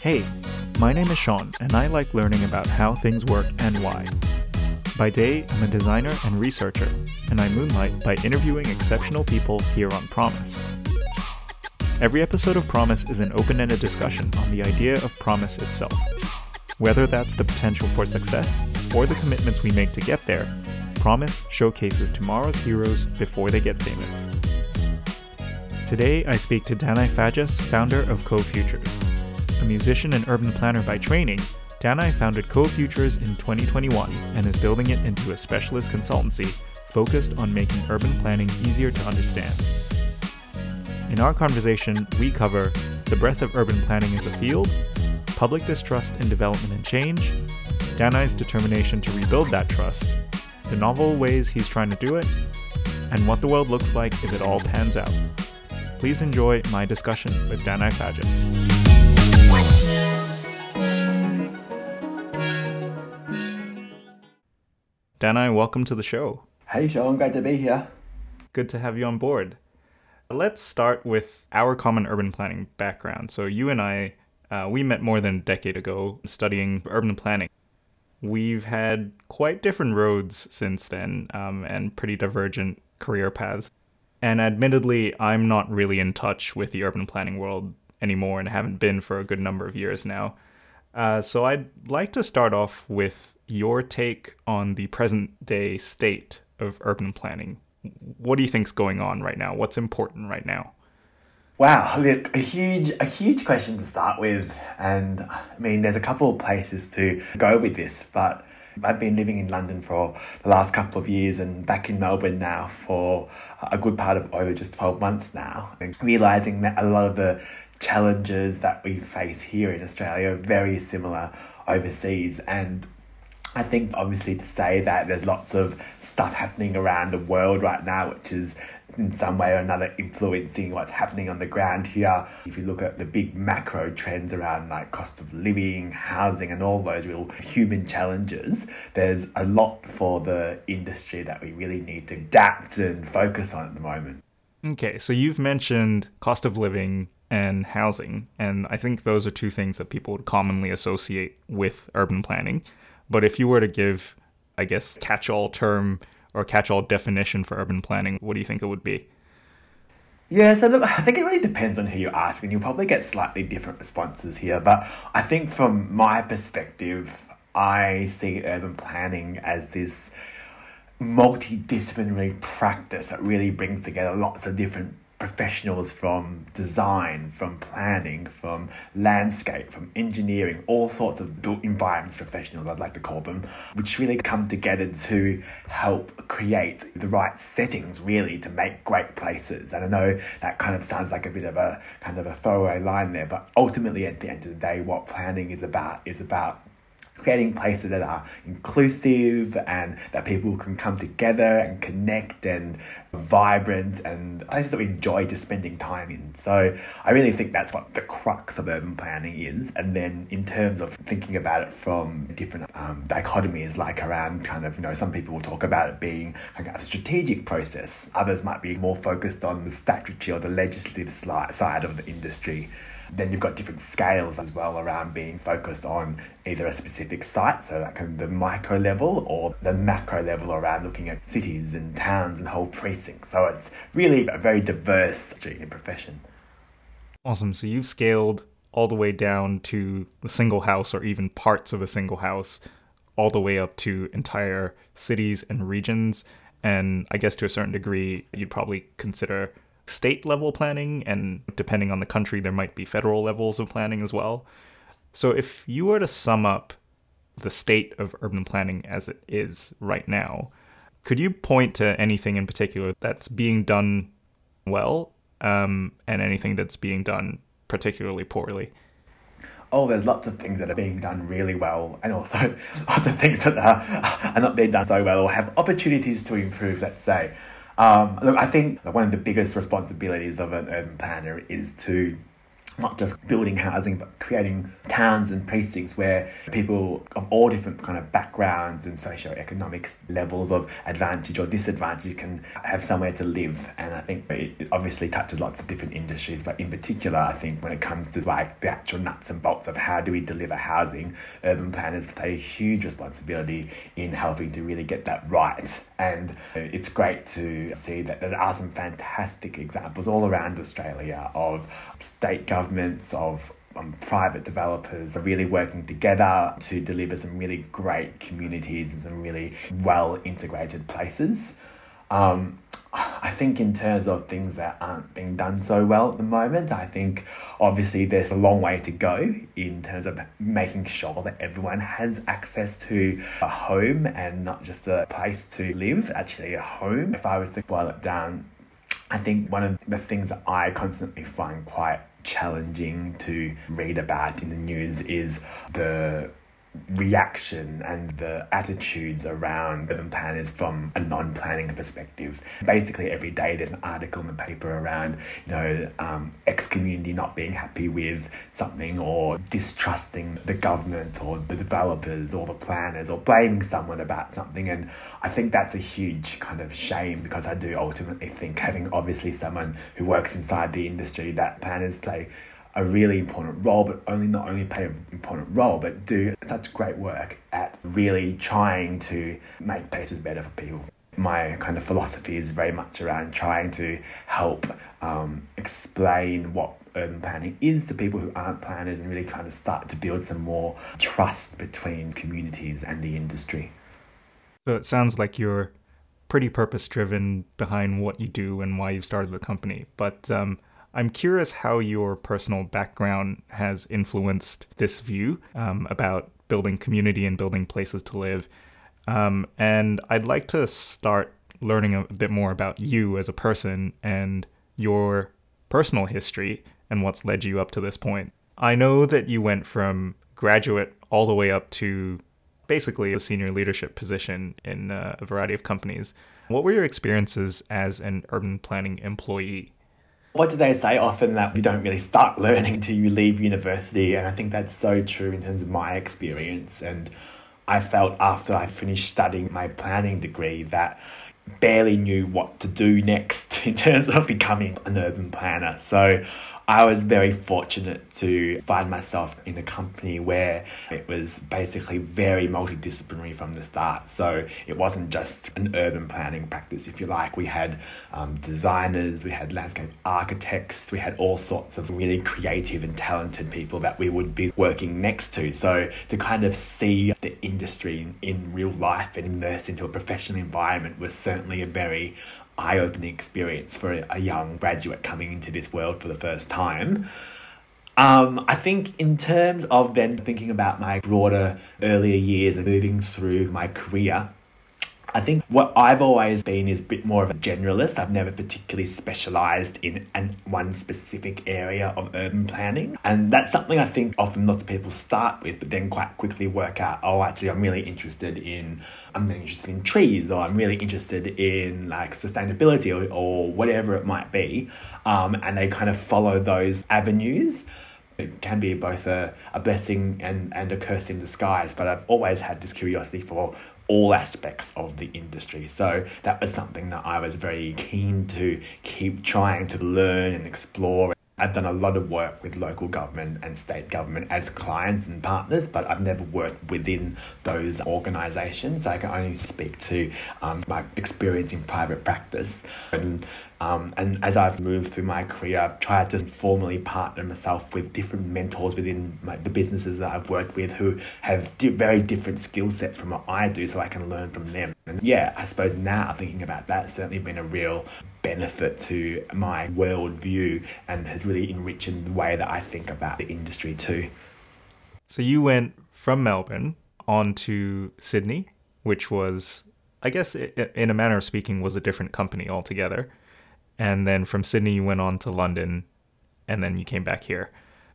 Hey, my name is Sean, and I like learning about how things work and why. By day, I'm a designer and researcher, and I moonlight by interviewing exceptional people here on Promise. Every episode of Promise is an open ended discussion on the idea of promise itself. Whether that's the potential for success or the commitments we make to get there, Promise showcases tomorrow's heroes before they get famous. Today, I speak to Danai Fadgyas, founder of CoFutures. A musician and urban planner by training, Danai founded CoFutures in 2021 and is building it into a specialist consultancy focused on making urban planning easier to understand. In our conversation, we cover the breadth of urban planning as a field, public distrust in development and change, Danai's determination to rebuild that trust, the novel ways he's trying to do it, and what the world looks like if it all pans out. Please enjoy my discussion with Danai Fadgyas. Danai, welcome to the show. Hey, Sean, great to be here. Good to have you on board. Let's start with our common urban planning background. So, you and I, uh, we met more than a decade ago studying urban planning. We've had quite different roads since then um, and pretty divergent career paths. And admittedly, I'm not really in touch with the urban planning world anymore and haven't been for a good number of years now. Uh, so I'd like to start off with your take on the present day state of urban planning. What do you think's going on right now? What's important right now? Wow, look, a huge, a huge question to start with, and I mean, there's a couple of places to go with this, but I've been living in London for the last couple of years and back in Melbourne now for a good part of over just 12 months now, and realizing that a lot of the challenges that we face here in Australia are very similar overseas, and I think obviously to say that there's lots of stuff happening around the world right now, which is in some way or another influencing what's happening on the ground here. If you look at the big macro trends around like cost of living, housing, and all those real human challenges, there's a lot for the industry that we really need to adapt and focus on at the moment. Okay, so you've mentioned cost of living and housing, and I think those are two things that people would commonly associate with urban planning. But if you were to give, I guess, catch all term or catch all definition for urban planning, what do you think it would be? Yeah, so look, I think it really depends on who you ask, and you'll probably get slightly different responses here. But I think from my perspective, I see urban planning as this multidisciplinary practice that really brings together lots of different professionals from design, from planning, from landscape, from engineering, all sorts of built environments professionals, I'd like to call them, which really come together to help create the right settings, really, to make great places. And I know that kind of sounds like a bit of a kind of a throwaway line there, but ultimately, at the end of the day, what planning is about is about creating places that are inclusive and that people can come together and connect and vibrant and places that we enjoy just spending time in. So I really think that's what the crux of urban planning is. And then in terms of thinking about it from different um, dichotomies, like around kind of, you know, some people will talk about it being like a strategic process. Others might be more focused on the statutory or the legislative side of the industry. Then you've got different scales as well around being focused on either a specific site, so that can be the micro level, or the macro level around looking at cities and towns and whole precincts. So it's really a very diverse profession. Awesome. So you've scaled all the way down to the single house or even parts of a single house, all the way up to entire cities and regions. And I guess to a certain degree, you'd probably consider state level planning, and depending on the country, there might be federal levels of planning as well. So, if you were to sum up the state of urban planning as it is right now, could you point to anything in particular that's being done well um, and anything that's being done particularly poorly? oh, there's lots of things that are being done really well, and also lots of things that are, are not being done so well or have opportunities to improve, let's say. Um, look, I think one of the biggest responsibilities of an urban planner is to not just building housing, but creating towns and precincts where people of all different kind of backgrounds and socio-economic levels of advantage or disadvantage can have somewhere to live. And I think it obviously touches lots of different industries, but in particular, I think when it comes to like the actual nuts and bolts of how do we deliver housing, urban planners play a huge responsibility in helping to really get that right. And it's great to see that there are some fantastic examples all around Australia of state governments, of um, private developers are really working together to deliver some really great communities and some really well integrated places. Um, I think in terms of things that aren't being done so well at the moment, I think obviously there's a long way to go in terms of making sure that everyone has access to a home and not just a place to live, actually a home. If I was to boil it down, I think one of the things that I constantly find quite challenging to read about in the news is the reaction and the attitudes around urban planners from a non-planning perspective. Basically, every day there's an article in the paper around, you know, um, X community not being happy with something or distrusting the government or the developers or the planners or blaming someone about something. And I think that's a huge kind of shame because I do ultimately think having obviously someone who works inside the industry that planners play a really important role, but only not only play an important role, but do such great work at really trying to make places better for people. My kind of philosophy is very much around trying to help um, explain what urban planning is to people who aren't planners and really trying to start to build some more trust between communities and the industry. So it sounds like you're pretty purpose driven behind what you do and why you've started the company. But um, I'm curious how your personal background has influenced this view um, about building community and building places to live. Um, and I'd like to start learning a bit more about you as a person and your personal history and what's led you up to this point. I know that you went from graduate all the way up to basically a senior leadership position in uh, a variety of companies. What were your experiences as an urban planning employee? What do they say often that you don't really start learning until you leave university? And I think that's so true in terms of my experience. And I felt after I finished studying my planning degree that barely knew what to do next in terms of becoming an urban planner. So I was very fortunate to find myself in a company where it was basically very multidisciplinary from the start. So it wasn't just an urban planning practice, if you like. We had um, designers, we had landscape architects, we had all sorts of really creative and talented people that we would be working next to. So to kind of see the industry in, in real life and immerse into a professional environment was certainly a very eye opening experience for a young graduate coming into this world for the first time. Um, I think, in terms of then thinking about my broader earlier years and moving through my career, I think what I've always been is a bit more of a generalist. I've never particularly specialized in an, one specific area of urban planning. And that's something I think often lots of people start with, but then quite quickly work out, oh, actually, I'm really interested in, I'm interested in trees, or I'm really interested in like sustainability or, or whatever it might be. Um, and they kind of follow those avenues it can be both a, a blessing and, and a curse in disguise, but I've always had this curiosity for all aspects of the industry. So that was something that I was very keen to keep trying to learn and explore. I've done a lot of work with local government and state government as clients and partners, but I've never worked within those organisations. So I can only speak to um, my experience in private practice. And um, and as I've moved through my career, I've tried to formally partner myself with different mentors within my, the businesses that I've worked with who have di- very different skill sets from what I do, so I can learn from them. And yeah, I suppose now thinking about that, it's certainly been a real benefit to my worldview and has really enriched the way that I think about the industry too. So you went from Melbourne on to Sydney, which was, I guess, in a manner of speaking, was a different company altogether and then from Sydney you went on to London, and then you came back here.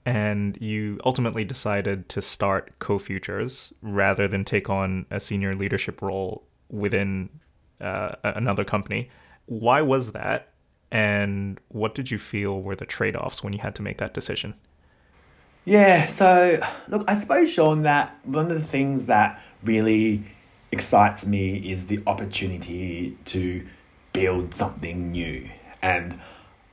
And you ultimately decided to start CoFutures rather than take on a senior leadership role within uh, another company. Why was that? And what did you feel were the trade offs when you had to make that decision? Yeah, so look, I suppose, Sean, that one of the things that really excites me is the opportunity to build something new. And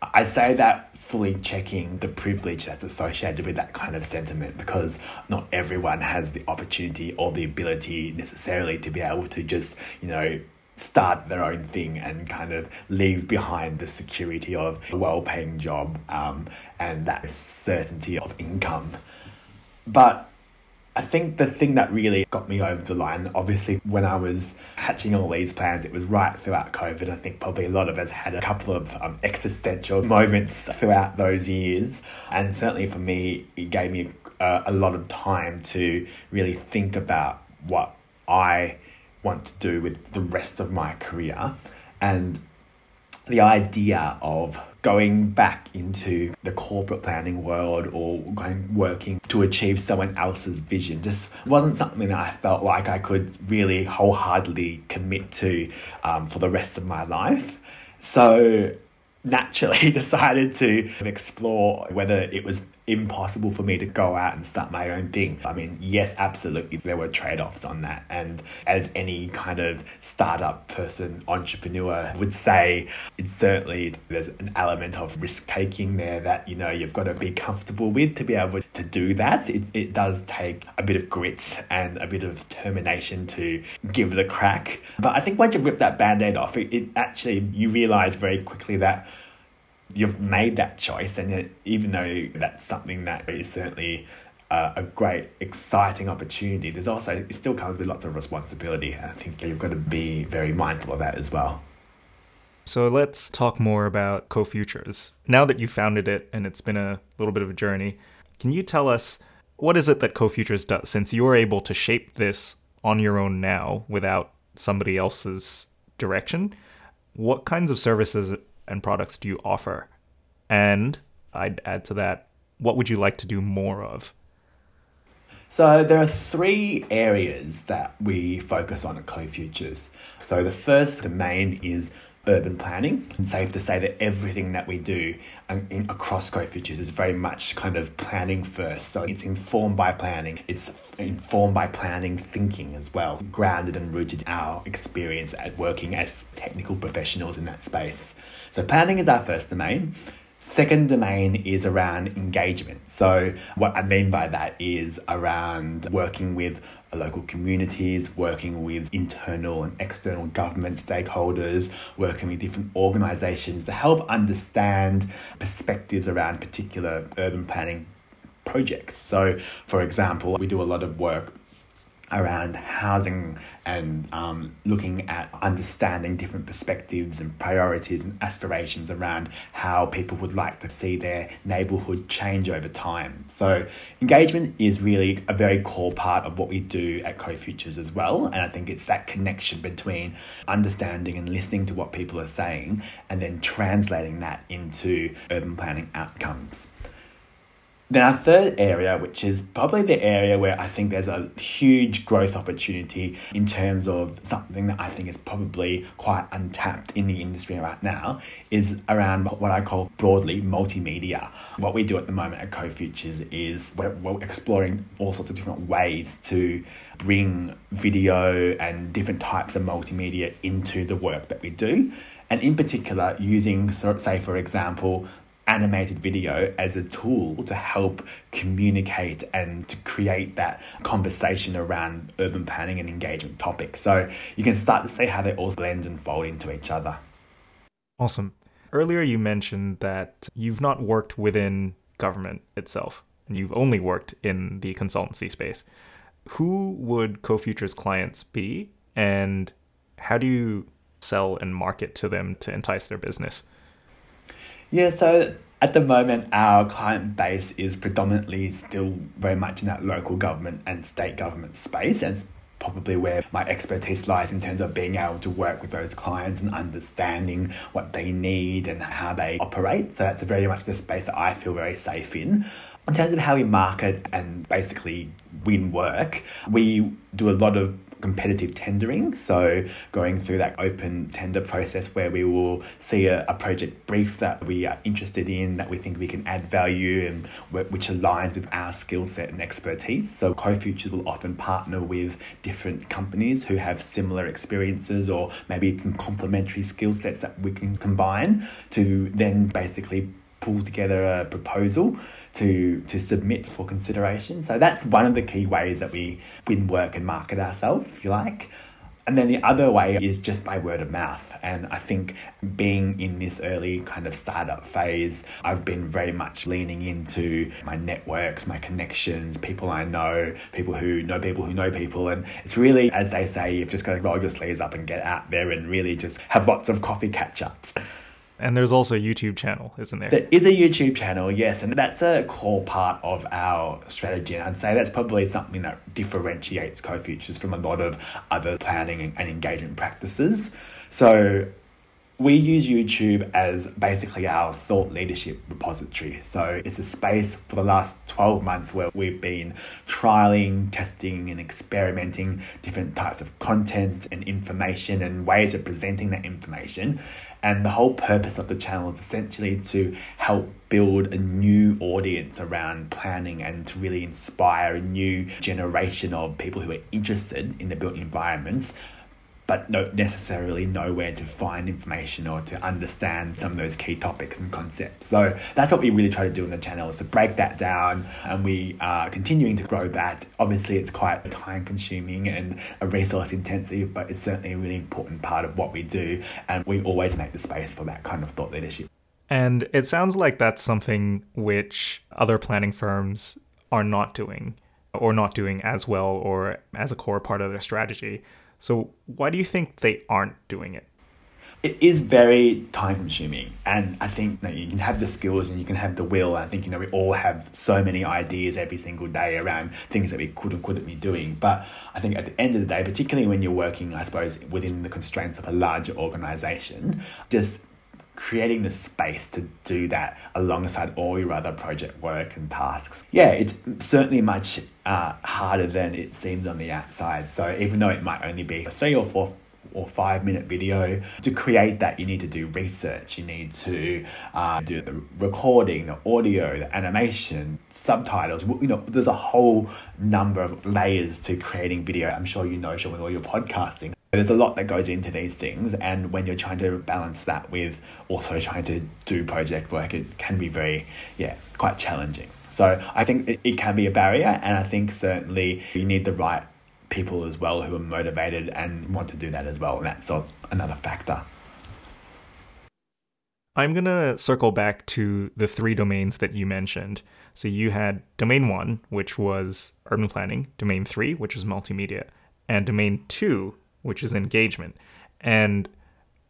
I say that fully checking the privilege that's associated with that kind of sentiment because not everyone has the opportunity or the ability necessarily to be able to just, you know, start their own thing and kind of leave behind the security of a well paying job um, and that certainty of income. But I think the thing that really got me over the line, obviously, when I was hatching all these plans, it was right throughout COVID. I think probably a lot of us had a couple of um, existential moments throughout those years. And certainly for me, it gave me uh, a lot of time to really think about what I want to do with the rest of my career. And the idea of going back into the corporate planning world or going working to achieve someone else's vision just wasn't something that I felt like I could really wholeheartedly commit to um, for the rest of my life. So naturally decided to explore whether it was impossible for me to go out and start my own thing. I mean, yes, absolutely, there were trade offs on that. And as any kind of startup person, entrepreneur would say, it's certainly there's an element of risk taking there that, you know, you've got to be comfortable with to be able to do that. It, it does take a bit of grit and a bit of determination to give it a crack. But I think once you rip that band aid off, it, it actually, you realize very quickly that you've made that choice, and even though that's something that is certainly uh, a great, exciting opportunity, there's also it still comes with lots of responsibility. I think you've got to be very mindful of that as well. So let's talk more about CoFutures. Now that you founded it and it's been a little bit of a journey, can you tell us what is it that CoFutures does since you're able to shape this on your own now without somebody else's direction? What kinds of services and products do you offer? And I'd add to that, what would you like to do more of? So there are three areas that we focus on at CoFutures. So the first domain is urban planning. It's safe to say that everything that we do um, in, across CoFutures is very much kind of planning first. So it's informed by planning. It's informed by planning thinking as well, grounded and rooted in our experience at working as technical professionals in that space. So planning is our first domain. Second domain is around engagement. So, what I mean by that is around working with local communities, working with internal and external government stakeholders, working with different organizations to help understand perspectives around particular urban planning projects. So, for example, we do a lot of work around housing and um, looking at understanding different perspectives and priorities and aspirations around how people would like to see their neighbourhood change over time. So, engagement is really a very core part of what we do at CoFutures as well. And I think it's that connection between understanding and listening to what people are saying and then translating that into urban planning outcomes. Then our third area, which is probably the area where I think there's a huge growth opportunity in terms of something that I think is probably quite untapped in the industry right now, is around what I call broadly multimedia. What we do at the moment at CoFutures is we're, we're exploring all sorts of different ways to bring video and different types of multimedia into the work that we do. And in particular, using, say, for example, animated video as a tool to help communicate and to create that conversation around urban planning and engagement topics. So you can start to see how they all blend and fold into each other. Awesome. Earlier, you mentioned that you've not worked within government itself, and you've only worked in the consultancy space. Who would CoFutures clients be, and how do you sell and market to them to entice their business? Yeah, so at the moment, our client base is predominantly still very much in that local government and state government space. And probably where my expertise lies in terms of being able to work with those clients and understanding what they need and how they operate. So that's very much the space that I feel very safe in. In terms of how we market and basically win work, we do a lot of competitive tendering. So, going through that open tender process where we will see a, a, project brief that we are interested in, that we think we can add value and which aligns with our skill set and expertise. So, CoFutures will often partner with different companies who have similar experiences or maybe some complementary skill sets that we can combine to then basically pull together a proposal to to submit for consideration. So that's one of the key ways that we win work and market ourselves, if you like. And then the other way is just by word of mouth. And I think being in this early kind of startup phase, I've been very much leaning into my networks, my connections, people I know, people who know people who know people. And it's really, as they say, you've just got to roll your sleeves up and get out there and really just have lots of coffee catch ups. And there's also a YouTube channel, isn't there? There is a YouTube channel, yes, and that's a core part of our strategy. And I'd say that's probably something that differentiates CoFutures from a lot of other planning and engagement practices. So we use YouTube as basically our thought leadership repository. So it's a space for the last 12 months where we've been trialing, testing, and experimenting different types of content and information and ways of presenting that information. And the whole purpose of the channel is essentially to help build a new audience around planning and to really inspire a new generation of people who are interested in the built environments but don't necessarily know where to find information or to understand some of those key topics and concepts. So that's what we really try to do on the channel is to break that down and we are continuing to grow that. Obviously it's quite time consuming and a resource intensive, but it's certainly a really important part of what we do and we always make the space for that kind of thought leadership. And it sounds like that's something which other planning firms are not doing or not doing as well or as a core part of their strategy. So, why do you think they aren't doing it? It is very time consuming, and I think you, know, you can have the skills and you can have the will. I think you know we all have so many ideas every single day around things that we could and couldn't be doing. But I think at the end of the day, particularly when you're working, I suppose within the constraints of a larger organization, just creating the space to do that alongside all your other project work and tasks. Yeah, it's certainly much uh, harder than it seems on the outside. So even though it might only be a three or four or five minute video. To create that, you need to do research. You need to uh, do the recording, the audio, the animation, subtitles. You know, there's a whole number of layers to creating video. I'm sure you know, Sean, with all your podcasting. There's a lot that goes into these things, and when you're trying to balance that with also trying to do project work, it can be very, yeah, quite challenging. So I think it, it can be a barrier, and I think certainly you need the right people as well who are motivated and want to do that as well, and that's another factor. I'm going to circle back to the three domains that you mentioned. So you had domain one, which was urban planning, domain three, which was multimedia, and domain two, which is engagement. And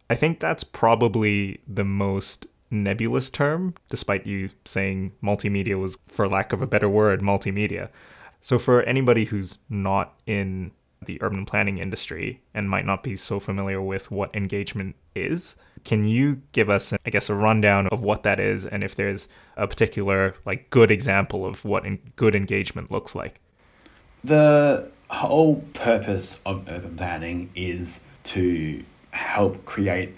I think that's probably the most nebulous term, despite you saying multimedia was, for lack of a better word, multimedia. So, for anybody who's not in the urban planning industry and might not be so familiar with what engagement is, can you give us, I guess, a rundown of what that is and if there's a particular, like, good example of what good engagement looks like? The whole purpose of urban planning is to help create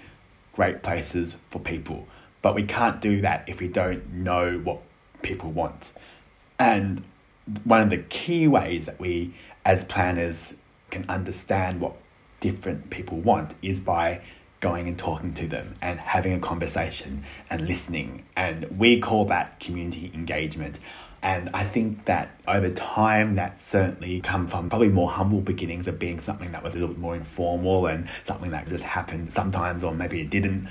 great places for people. But we can't do that if we don't know what people want. And one of the key ways that we, as planners, can understand what different people want is by going and talking to them and having a conversation and listening. And we call that community engagement. And I think that over time, that certainly come from probably more humble beginnings of being something that was a little bit more informal and something that just happened sometimes, or maybe it didn't.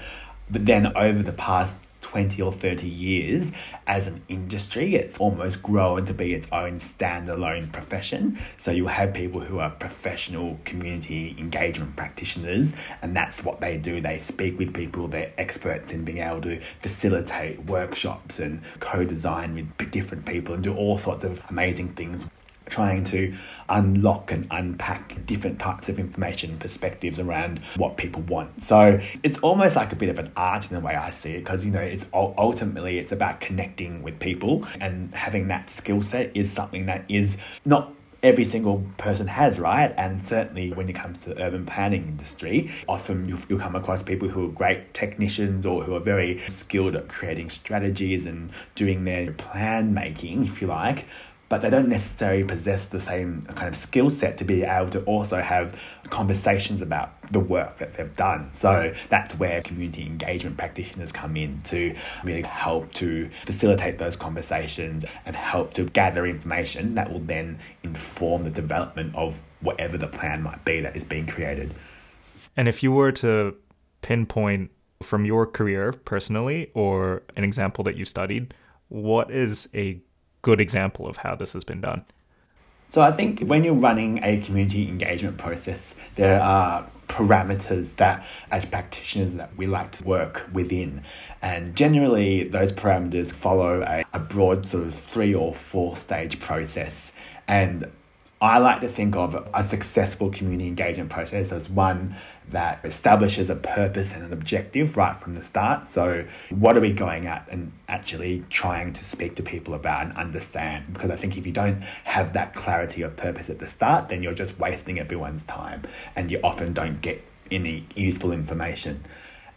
But then over the past 20 or 30 years as an industry, it's almost grown to be its own standalone profession. So you have people who are professional community engagement practitioners, and that's what they do. They speak with people, they're experts in being able to facilitate workshops and co design with different people and do all sorts of amazing things trying to unlock and unpack different types of information and perspectives around what people want. So it's almost like a bit of an art in the way I see it because you know it's ultimately it's about connecting with people and having that skill set is something that is not every single person has, right? And certainly when it comes to the urban planning industry, often you'll, you'll, come across people who are great technicians or who are very skilled at creating strategies and doing their plan making, if you like but they don't necessarily possess the same kind of skill set to be able to also have conversations about the work that they've done. So that's where community engagement practitioners come in to really help to facilitate those conversations and help to gather information that will then inform the development of whatever the plan might be that is being created. And if you were to pinpoint from your career personally or an example that you studied, what is a good example of how this has been done? So I think when you're running a community engagement process, there are parameters that as practitioners that we like to work within. And generally those parameters follow a, a broad sort of three or four stage process. And I like to think of a successful community engagement process as one that establishes a purpose and an objective right from the start. So, what are we going at and actually trying to speak to people about and understand? Because I think if you don't have that clarity of purpose at the start, then you're just wasting everyone's time and you often don't get any useful information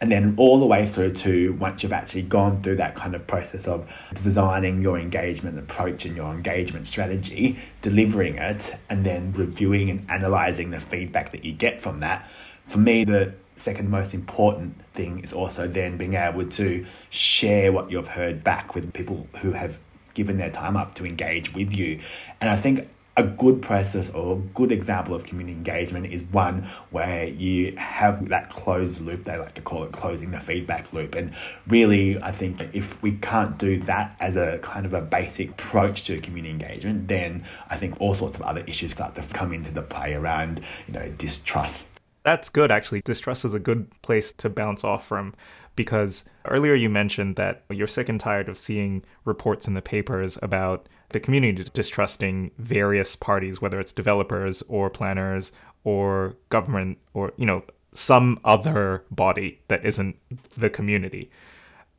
and then all the way through to once you've actually gone through that kind of process of designing your engagement approach and your engagement strategy, delivering it, and then reviewing and analyzing the feedback that you get from that. For me, the second most important thing is also then being able to share what you've heard back with people who have given their time up to engage with you. And I think a good process or a good example of community engagement is one where you have that closed loop, they like to call it closing the feedback loop. And really, I think if we can't do that as a kind of a basic approach to community engagement, then I think all sorts of other issues start to come into the play around, you know, distrust. That's good, actually. Distrust is a good place to bounce off from because earlier you mentioned that you're sick and tired of seeing reports in the papers about the community distrusting various parties, whether it's developers or planners or government or, you know, some other body that isn't the community.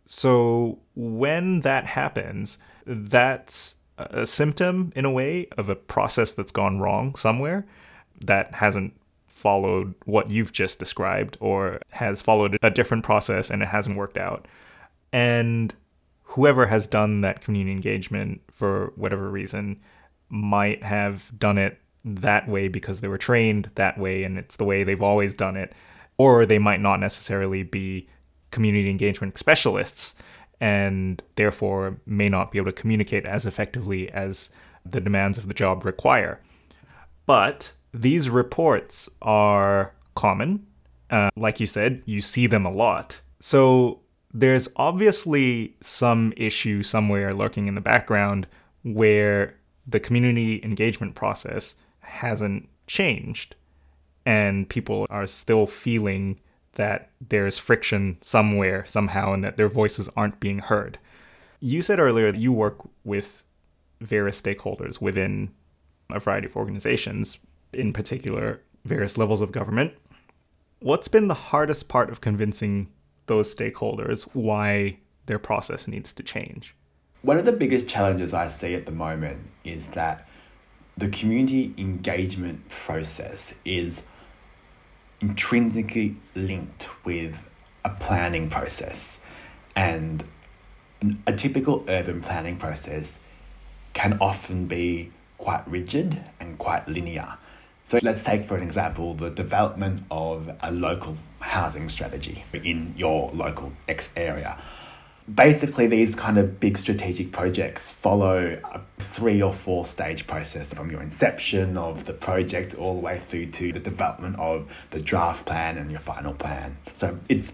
So when that happens, that's a symptom in a way of a process that's gone wrong somewhere that hasn't followed what you've just described or has followed a different process and it hasn't worked out. And whoever has done that community engagement for whatever reason might have done it that way because they were trained that way and it's the way they've always done it or they might not necessarily be community engagement specialists and therefore may not be able to communicate as effectively as the demands of the job require. But these reports are common. Uh, like you said, you see them a lot. So there's obviously some issue somewhere lurking in the background where the community engagement process hasn't changed and people are still feeling that there's friction somewhere somehow and that their voices aren't being heard. You said earlier that you work with various stakeholders within a variety of organizations, in particular various levels of government. What's been the hardest part of convincing those stakeholders why their process needs to change? One of the biggest challenges I see at the moment is that the community engagement process is intrinsically linked with a planning process. And a typical urban planning process can often be quite rigid and quite linear. So let's take, for an example, the development of a local housing strategy in your local X area. Basically, these kind of big strategic projects follow a three or four stage process from your inception of the project all the way through to the development of the draft plan and your final plan. So it's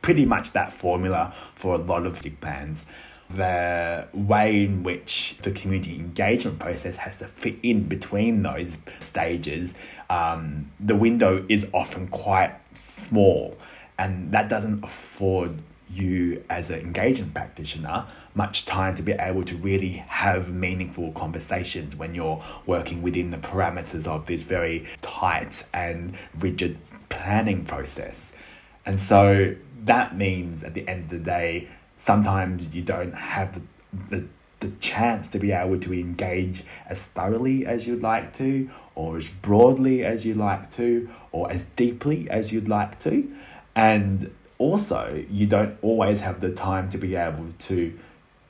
pretty much that formula for a lot of big plans the way in which the community engagement process has to fit in between those stages, um, the window is often quite small, and that doesn't afford you as an engagement practitioner much time to be able to really have meaningful conversations when you're working within the parameters of this very tight and rigid planning process. And so that means at the end of the day, sometimes you don't have the, the, the chance to be able to engage as thoroughly as you'd like to, or as broadly as you'd like to, or as deeply as you'd like to. And also, you don't always have the time to be able to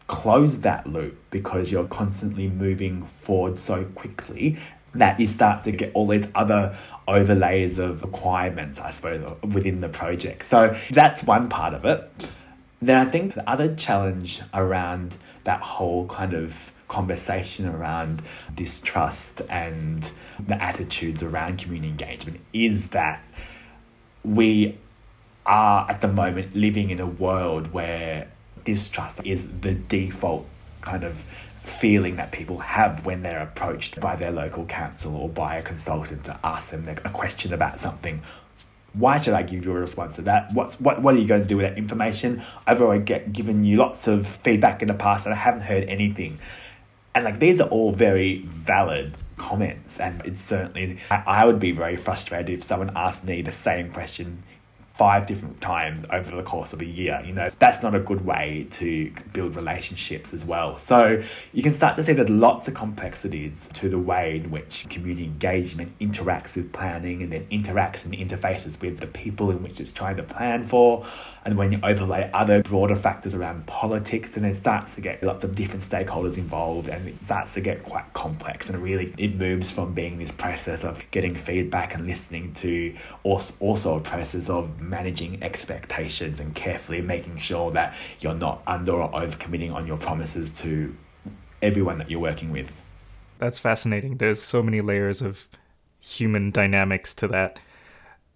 close that loop because you're constantly moving forward so quickly that you start to get all these other overlays of requirements, I suppose, within the project. So that's one part of it. Then I think the other challenge around that whole kind of conversation around distrust and the attitudes around community engagement is that we are at the moment living in a world where distrust is the default kind of feeling that people have when they're approached by their local council or by a consultant to ask them a question about something. Why should I give you a response to that? What's what what are you going to do with that information? I've already get, given you lots of feedback in the past and I haven't heard anything. And like these are all very valid comments and it's certainly I, I would be very frustrated if someone asked me the same question five different times over the course of a year. You know, that's not a good way to build relationships as well. So you can start to see there's lots of complexities to the way in which community engagement interacts with planning and then interacts and interfaces with the people in which it's trying to plan for. And when you overlay other broader factors around politics, then it starts to get lots of different stakeholders involved and it starts to get quite complex. And really, it moves from being this process of getting feedback and listening to also a process of managing expectations and carefully making sure that you're not under or overcommitting on your promises to everyone that you're working with. That's fascinating. There's so many layers of human dynamics to that.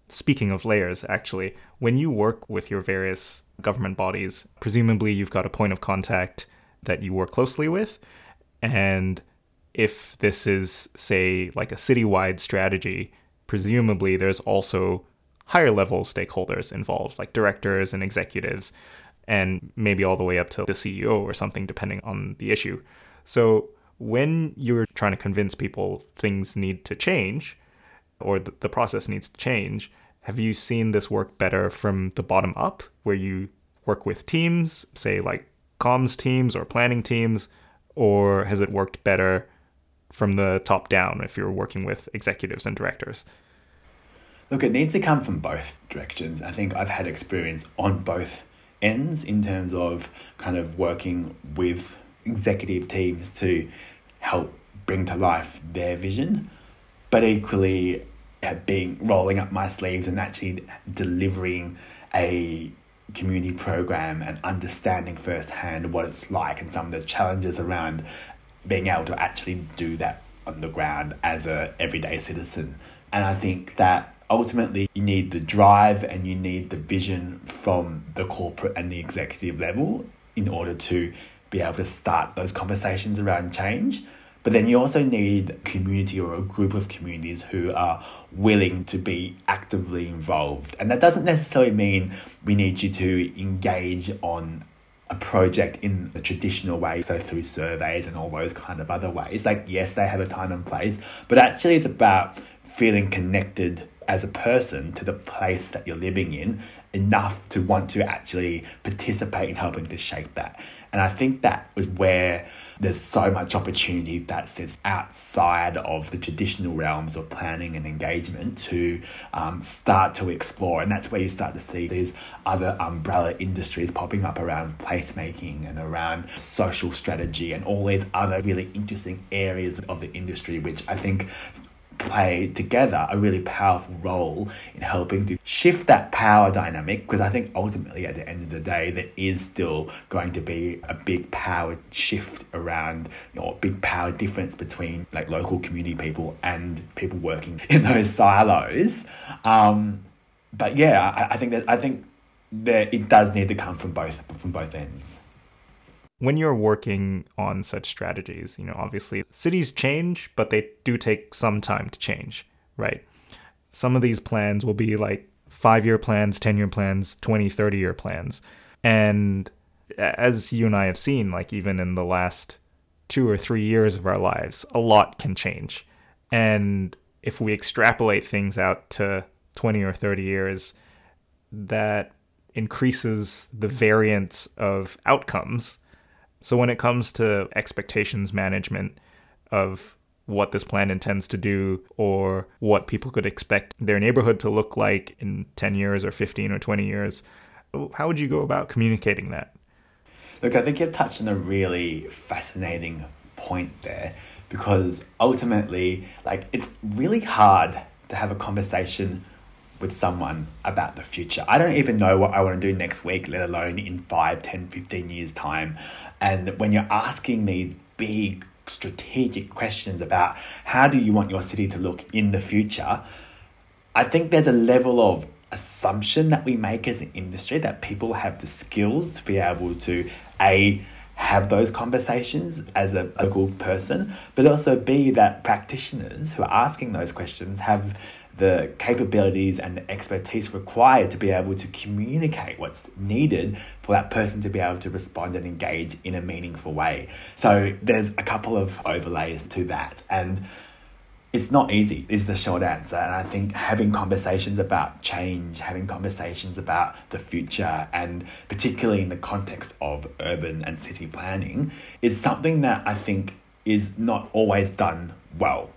Speaking of layers, actually, when you work with your various government bodies, presumably you've got a point of contact that you work closely with. And if this is, say, like a citywide strategy, presumably there's also higher level stakeholders involved, like directors and executives, and maybe all the way up to the CEO or something, depending on the issue. So when you're trying to convince people things need to change, or the process needs to change, have you seen this work better from the bottom up, where you work with teams, say like comms teams or planning teams, or has it worked better from the top down if you're working with executives and directors? Look, it needs to come from both directions. I think I've had experience on both ends in terms of kind of working with executive teams to help bring to life their vision, but equally being rolling up my sleeves and actually delivering a community program and understanding firsthand what it's like and some of the challenges around being able to actually do that on the ground as a everyday citizen. And I think that ultimately you need the drive and you need the vision from the corporate and the executive level in order to be able to start those conversations around change. But then you also need a community or a group of communities who are willing to be actively involved. And that doesn't necessarily mean we need you to engage on a project in the traditional way, so through surveys and all those kind of other ways. Like, yes, they have a time and place, but actually, it's about feeling connected as a person to the place that you're living in enough to want to actually participate in helping to shape that. And I think that was where there's so much opportunity that sits outside of the traditional realms of planning and engagement to um, start to explore. And that's where you start to see these other umbrella industries popping up around placemaking and around social strategy and all these other really interesting areas of the industry, which I think play together a really powerful role in helping to shift that power dynamic because I think ultimately at the end of the day there is still going to be a big power shift around you know a big power difference between like local community people and people working in those silos. Um, but yeah I, I think that I think that it does need to come from both from both ends when you're working on such strategies, you know, obviously cities change, but they do take some time to change, right? Some of these plans will be like five year plans, 10 year plans, 20, 30 year plans. And as you and I have seen, like even in the last two or three years of our lives, a lot can change. And if we extrapolate things out to 20 or 30 years, that increases the variance of outcomes So when it comes to expectations management of what this plan intends to do or what people could expect their neighborhood to look like in 10 years or 15 or 20 years, how would you go about communicating that? Look, I think you've touched on a really fascinating point there because ultimately, like, it's really hard to have a conversation with someone about the future. I don't even know what I want to do next week, let alone in 5, 10, 15 years' time. And when you're asking these big strategic questions about how do you want your city to look in the future, I think there's a level of assumption that we make as an industry that people have the skills to be able to a have those conversations as a local person, but also b that practitioners who are asking those questions have the capabilities and the expertise required to be able to communicate what's needed for that person to be able to respond and engage in a meaningful way. So there's a couple of overlays to that. And it's not easy, is the short answer. And I think having conversations about change, having conversations about the future, and particularly in the context of urban and city planning, is something that I think is not always done well.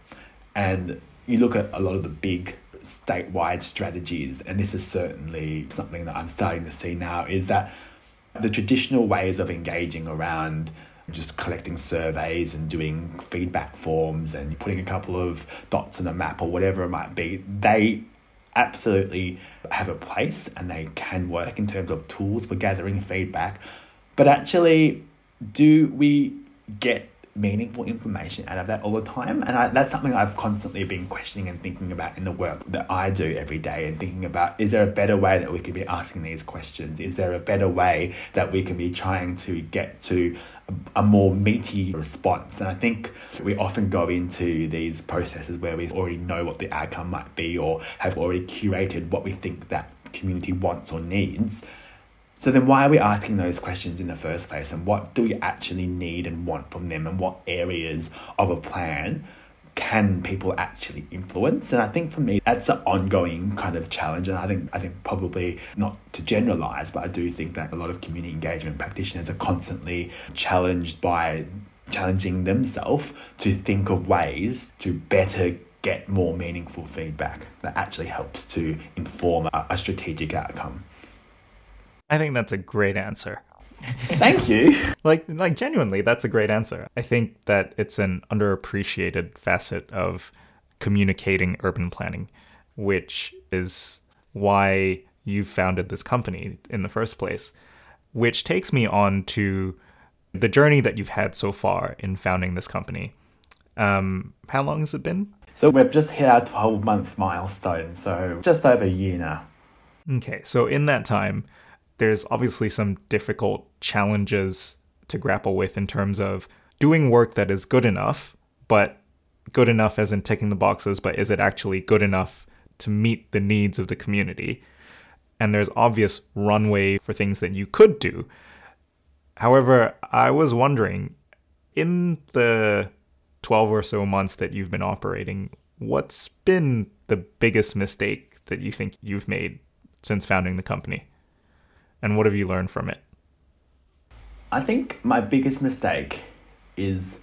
And you look at a lot of the big statewide strategies, and this is certainly something that I'm starting to see now, is that the traditional ways of engaging around just collecting surveys and doing feedback forms and putting a couple of dots on a map or whatever it might be, they absolutely have a place and they can work in terms of tools for gathering feedback. But actually, do we get meaningful information out of that all the time. And I, that's something I've constantly been questioning and thinking about in the work that I do every day and thinking about is there a better way that we could be asking these questions? Is there a better way that we can be trying to get to a, a more meaty response? And I think we often go into these processes where we already know what the outcome might be or have already curated what we think that community wants or needs so then why are we asking those questions in the first place and what do we actually need and want from them and what areas of a plan can people actually influence? And I think for me that's an ongoing kind of challenge and I think I think probably not to generalize, but I do think that a lot of community engagement practitioners are constantly challenged by challenging themselves to think of ways to better get more meaningful feedback that actually helps to inform a, a strategic outcome. I think that's a great answer. Thank you. like like genuinely, that's a great answer. I think that it's an underappreciated facet of communicating urban planning, which is why you founded this company in the first place. Which takes me on to the journey that you've had so far in founding this company. Um, how long has it been? So we've just hit our 12 month milestone, so just over a year now. Okay, so in that time, there's obviously some difficult challenges to grapple with in terms of doing work that is good enough, but good enough as in ticking the boxes, but is it actually good enough to meet the needs of the community? And there's obvious runway for things that you could do. However, I was wondering in the 12 or so months that you've been operating, what's been the biggest mistake that you think you've made since founding the company? And what have you learned from it? I think my biggest mistake is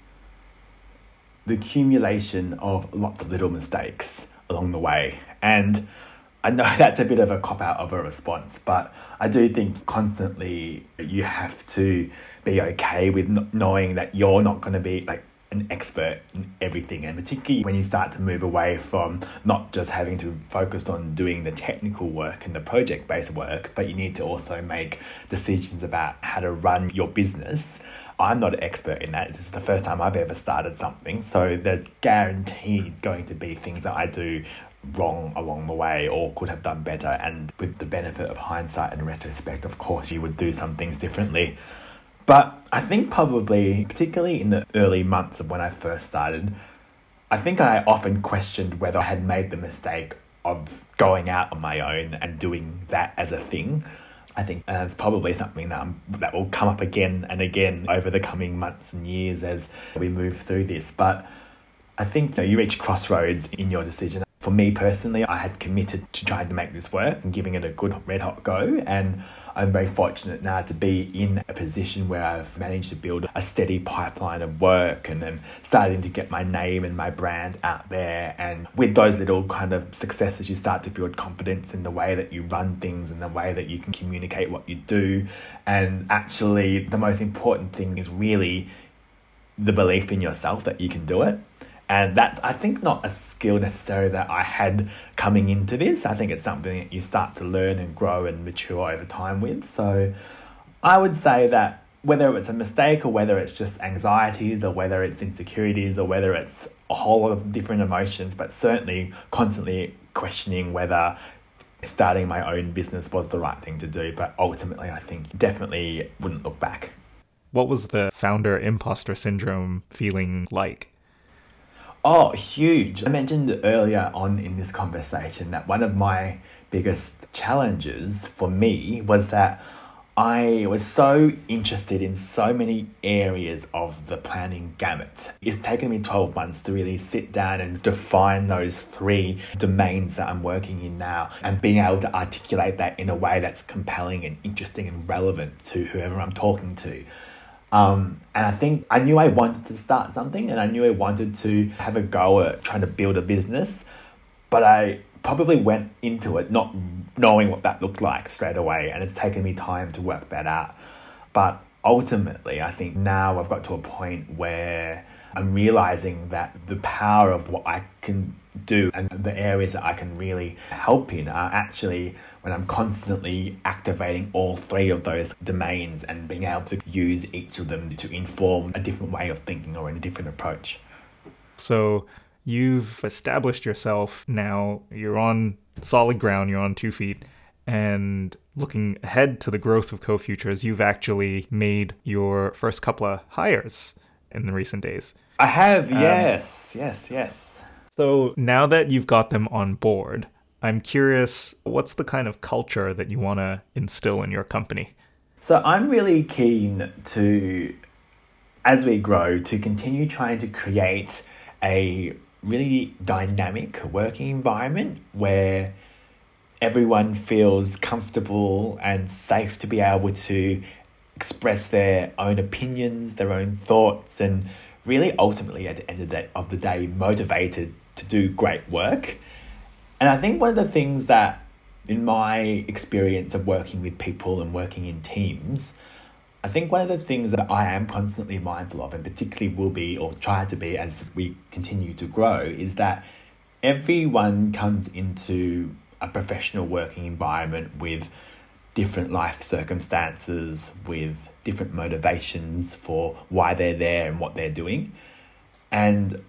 the accumulation of lots of little mistakes along the way. And I know that's a bit of a cop out of a response, but I do think constantly you have to be okay with knowing that you're not going to be like an expert in everything and particularly when you start to move away from not just having to focus on doing the technical work and the project based work but you need to also make decisions about how to run your business I'm not an expert in that. This is the first time I've ever started something. So there's guaranteed going to be things that I do wrong along the way or could have done better. And with the benefit of hindsight and retrospect, of course, you would do some things differently. But I think probably, particularly in the early months of when I first started, I think I often questioned whether I had made the mistake of going out on my own and doing that as a thing. I think uh, that's probably something that, I'm, that will come up again and again over the coming months and years as we move through this. But I think you, know, you reach crossroads in your decision. For me personally, I had committed to trying to make this work and giving it a good red hot go. And I'm very fortunate now to be in a position where I've managed to build a steady pipeline of work and then starting to get my name and my brand out there. And with those little kind of successes, you start to build confidence in the way that you run things and the way that you can communicate what you do. And actually, the most important thing is really the belief in yourself that you can do it. And that's, I think, not a skill necessarily that I had coming into this. I think it's something that you start to learn and grow and mature over time with. So I would say that whether it's a mistake or whether it's just anxieties or whether it's insecurities or whether it's a whole lot of different emotions, but certainly constantly questioning whether starting my own business was the right thing to do. But ultimately, I think definitely wouldn't look back. What was the founder imposter syndrome feeling like? Oh, huge. I mentioned earlier on in this conversation that one of my biggest challenges for me was that I was so interested in so many areas of the planning gamut. It's taken me 12 months to really sit down and define those three domains that I'm working in now and being able to articulate that in a way that's compelling and interesting and relevant to whoever I'm talking to. Um, and I think I knew I wanted to start something and I knew I wanted to have a go at trying to build a business, but I probably went into it not knowing what that looked like straight away. And it's taken me time to work that out. But ultimately, I think now I've got to a point where I'm realizing that the power of what I can do and the areas that I can really help in are actually when I'm constantly activating all three of those domains and being able to use each of them to inform a different way of thinking or a different approach. So you've established yourself now, you're on solid ground, you're on two feet. And looking ahead to the growth of CoFutures, you've actually made your first couple of hires in the recent days. I have, um, yes, yes, yes. So now that you've got them on board, I'm curious what's the kind of culture that you want to instill in your company? So I'm really keen to, as we grow, to continue trying to create a really dynamic working environment where everyone feels comfortable and safe to be able to express their own opinions, their own thoughts, and really ultimately at the end of the, of the day motivated to do great work. And I think one of the things that in my experience of working with people and working in teams, I think one of the things that I am constantly mindful of, and particularly will be or try to be as we continue to grow, is that everyone comes into a professional working environment with different life circumstances, with different motivations for why they're there and what they're doing. And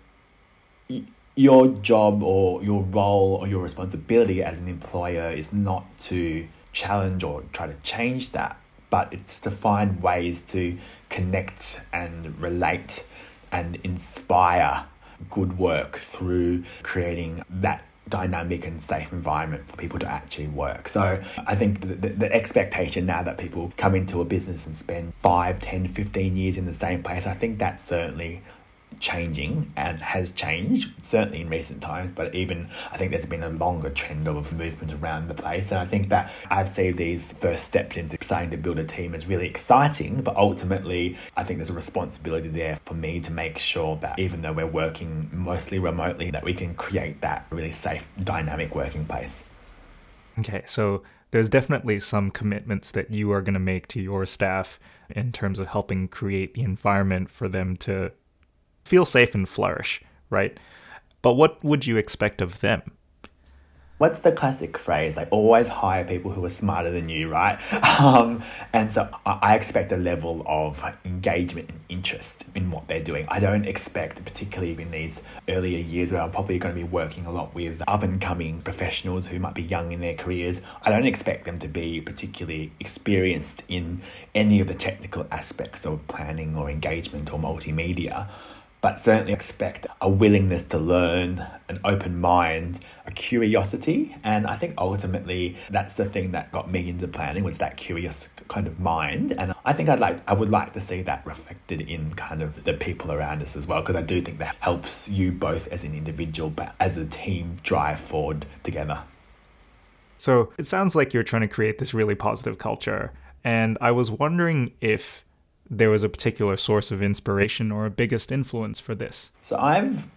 your job or your role or your responsibility as an employer is not to challenge or try to change that, but it's to find ways to connect and relate and inspire good work through creating that dynamic and safe environment for people to actually work. So I think the, the, the, expectation now that people come into a business and spend 5, 10, 15 years in the same place, I think that's certainly changing and has changed certainly in recent times but even i think there's been a longer trend of movement around the place. And i think that i've seen these first steps into starting to build a team is really exciting but ultimately i think there's a responsibility there for me to make sure that even though we're working mostly remotely that we can create that really safe dynamic working place. Okay so there's definitely some commitments that you are going to make to your staff in terms of helping create the environment for them to feel safe and flourish, right? But what would you expect of them? What's the classic phrase? Like, always hire people who are smarter than you, right? Um, and so I expect a level of engagement and interest in what they're doing. I don't expect, particularly in these earlier years where I'm probably going to be working a lot with up and coming professionals who might be young in their careers, I don't expect them to be particularly experienced in any of the technical aspects of planning or engagement or multimedia but certainly expect a willingness to learn, an open mind, a curiosity. And I think ultimately that's the thing that got me into planning was that curious kind of mind. And I think I'd like I would like to see that reflected in kind of the people around us as well, because I do think that helps you both as an individual but as a team drive forward together. So it sounds like you're trying to create this really positive culture. And I was wondering if there was a particular source of inspiration or a biggest influence for this. So I've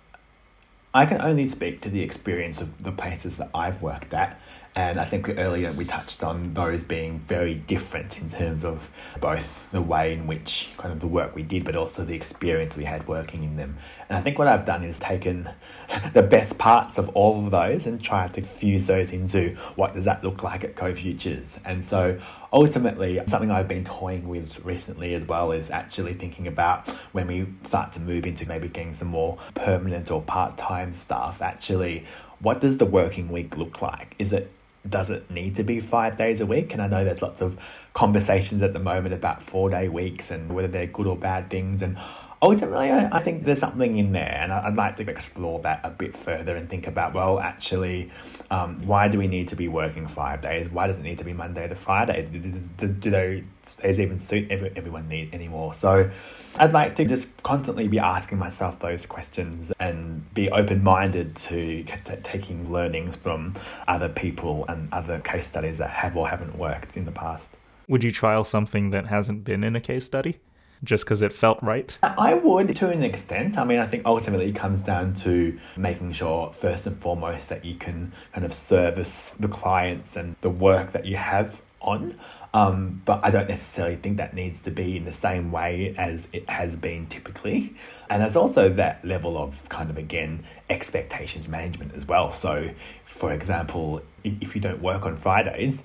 I can only speak to the experience of the places that I've worked at. And I think earlier we touched on those being very different in terms of both the way in which kind of the work we did, but also the experience we had working in them. And I think what I've done is taken the best parts of all of those and tried to fuse those into what does that look like at CoFutures. And so ultimately, something I've been toying with recently as well is actually thinking about when we start to move into maybe getting some more permanent or part time stuff, actually, what does the working week look like? Is it does it need to be five days a week? And I know there's lots of conversations at the moment about four day weeks and whether they're good or bad things. And ultimately, I, I think there's something in there, and I, would like to explore that a bit further and think about well, actually, um, why do we need to be working five days? Why does it need to be Monday to Friday? Do, do, do those even suit every, everyone need anymore? So, I'd like to just constantly be asking myself those questions and be open minded to t- taking learnings from other people and other case studies that have or haven't worked in the past. Would you trial something that hasn't been in a case study? Just because it felt right? I would to an extent. I mean, I think ultimately it comes down to making sure, first and foremost, that you can kind of service the clients and the work that you have on. Um, but I don't necessarily think that needs to be in the same way as it has been typically. And there's also that level of kind of, again, expectations management as well. So, for example, if you don't work on Fridays,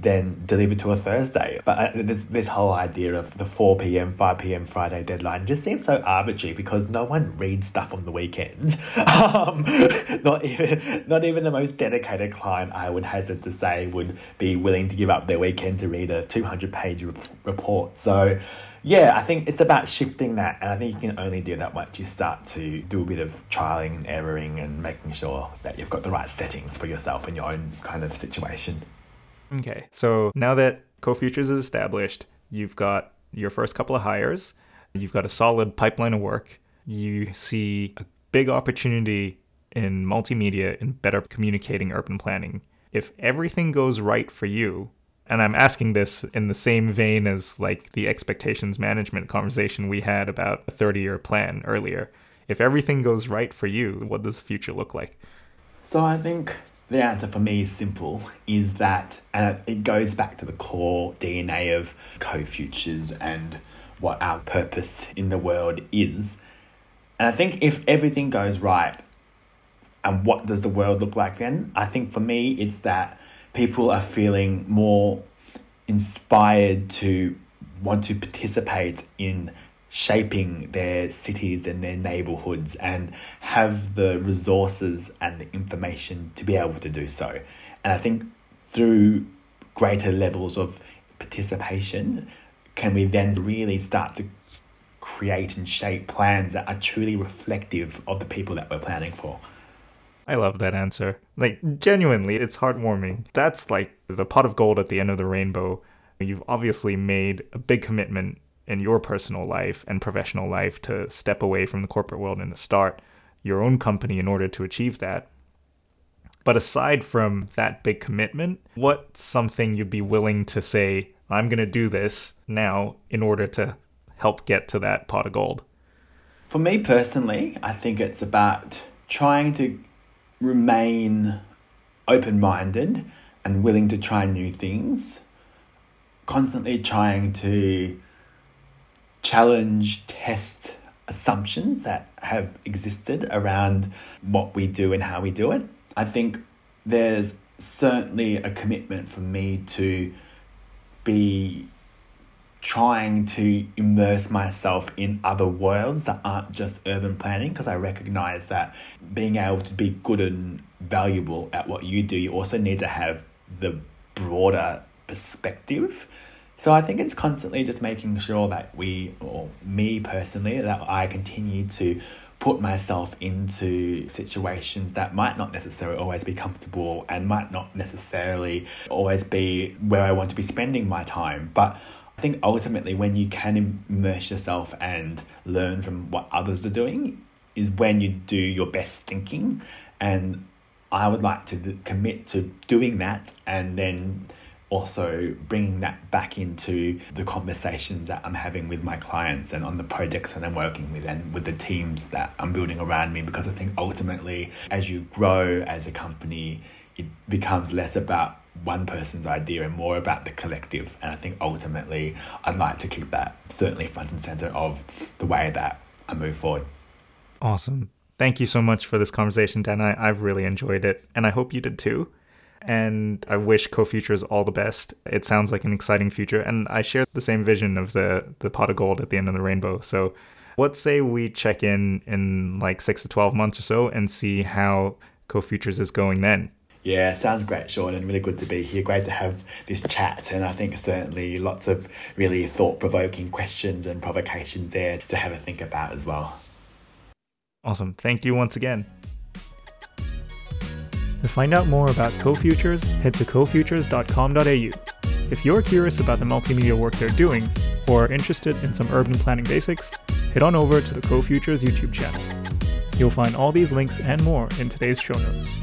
then delivered to a Thursday. But uh, this, this whole idea of the 4 p.m., 5 p.m. Friday deadline just seems so arbitrary because no one reads stuff on the weekend. um, not, even, not even the most dedicated client, I would hazard to say, would be willing to give up their weekend to read a 200 page report. So, yeah, I think it's about shifting that. And I think you can only do that once you start to do a bit of trialing and erroring and making sure that you've got the right settings for yourself in your own kind of situation. Okay. So now that CoFutures is established, you've got your first couple of hires, you've got a solid pipeline of work, you see a big opportunity in multimedia in better communicating urban planning. If everything goes right for you, and I'm asking this in the same vein as like the expectations management conversation we had about a 30 year plan earlier. If everything goes right for you, what does the future look like? So I think the answer for me is simple is that, and it goes back to the core DNA of CoFutures and what our purpose in the world is. And I think if everything goes right, and what does the world look like then? I think for me, it's that people are feeling more inspired to want to participate in shaping their cities and their neighborhoods and have the resources and the information to be able to do so. And I think through greater levels of participation, can we then really start to create and shape plans that are truly reflective of the people that we're planning for? I love that answer. Like, genuinely, it's heartwarming. That's like the pot of gold at the end of the rainbow. You've obviously made a big commitment in your personal life and professional life to step away from the corporate world and to start your own company in order to achieve that. But aside from that big commitment, what's something you'd be willing to say, I'm going to do this now in order to help get to that pot of gold? For me personally, I think it's about trying to remain open minded and willing to try new things, constantly trying to challenge, test assumptions that have existed around what we do and how we do it. I think there's certainly a commitment for me to be trying to immerse myself in other worlds that aren't just urban planning because I recognize that being able to be good and valuable at what you do, you also need to have the broader perspective so I think it's constantly just making sure that we, or me personally, that I continue to put myself into situations that might not necessarily always be comfortable and might not necessarily always be where I want to be spending my time. But I think ultimately, when you can immerse yourself and learn from what others are doing, is when you do your best thinking. And I would like to commit to doing that and then also bringing that back into the conversations that I'm having with my clients and on the projects that I'm working with and with the teams that I'm building around me because I think ultimately as you grow as a company it becomes less about one person's idea and more about the collective and I think ultimately I'd like to keep that certainly front and center of the way that I move forward. Awesome. Thank you so much for this conversation, Dan. I've really enjoyed it and I hope you did too and I wish CoFutures all the best. It sounds like an exciting future, and I share the same vision of the the pot of gold at the end of the rainbow. So, let's say we check in in like six to twelve months or so and see how CoFutures is going then. Yeah, sounds great, Sean, and really good to be here. Great to have this chat, and I think certainly lots of really thought provoking questions and provocations there to have a think about as well. Awesome. Thank you once again. To find out more about CoFutures, head to cofutures.com.au. If you're curious about the multimedia work they're doing, or are interested in some urban planning basics, head on over to the CoFutures YouTube channel. You'll find all these links and more in today's show notes.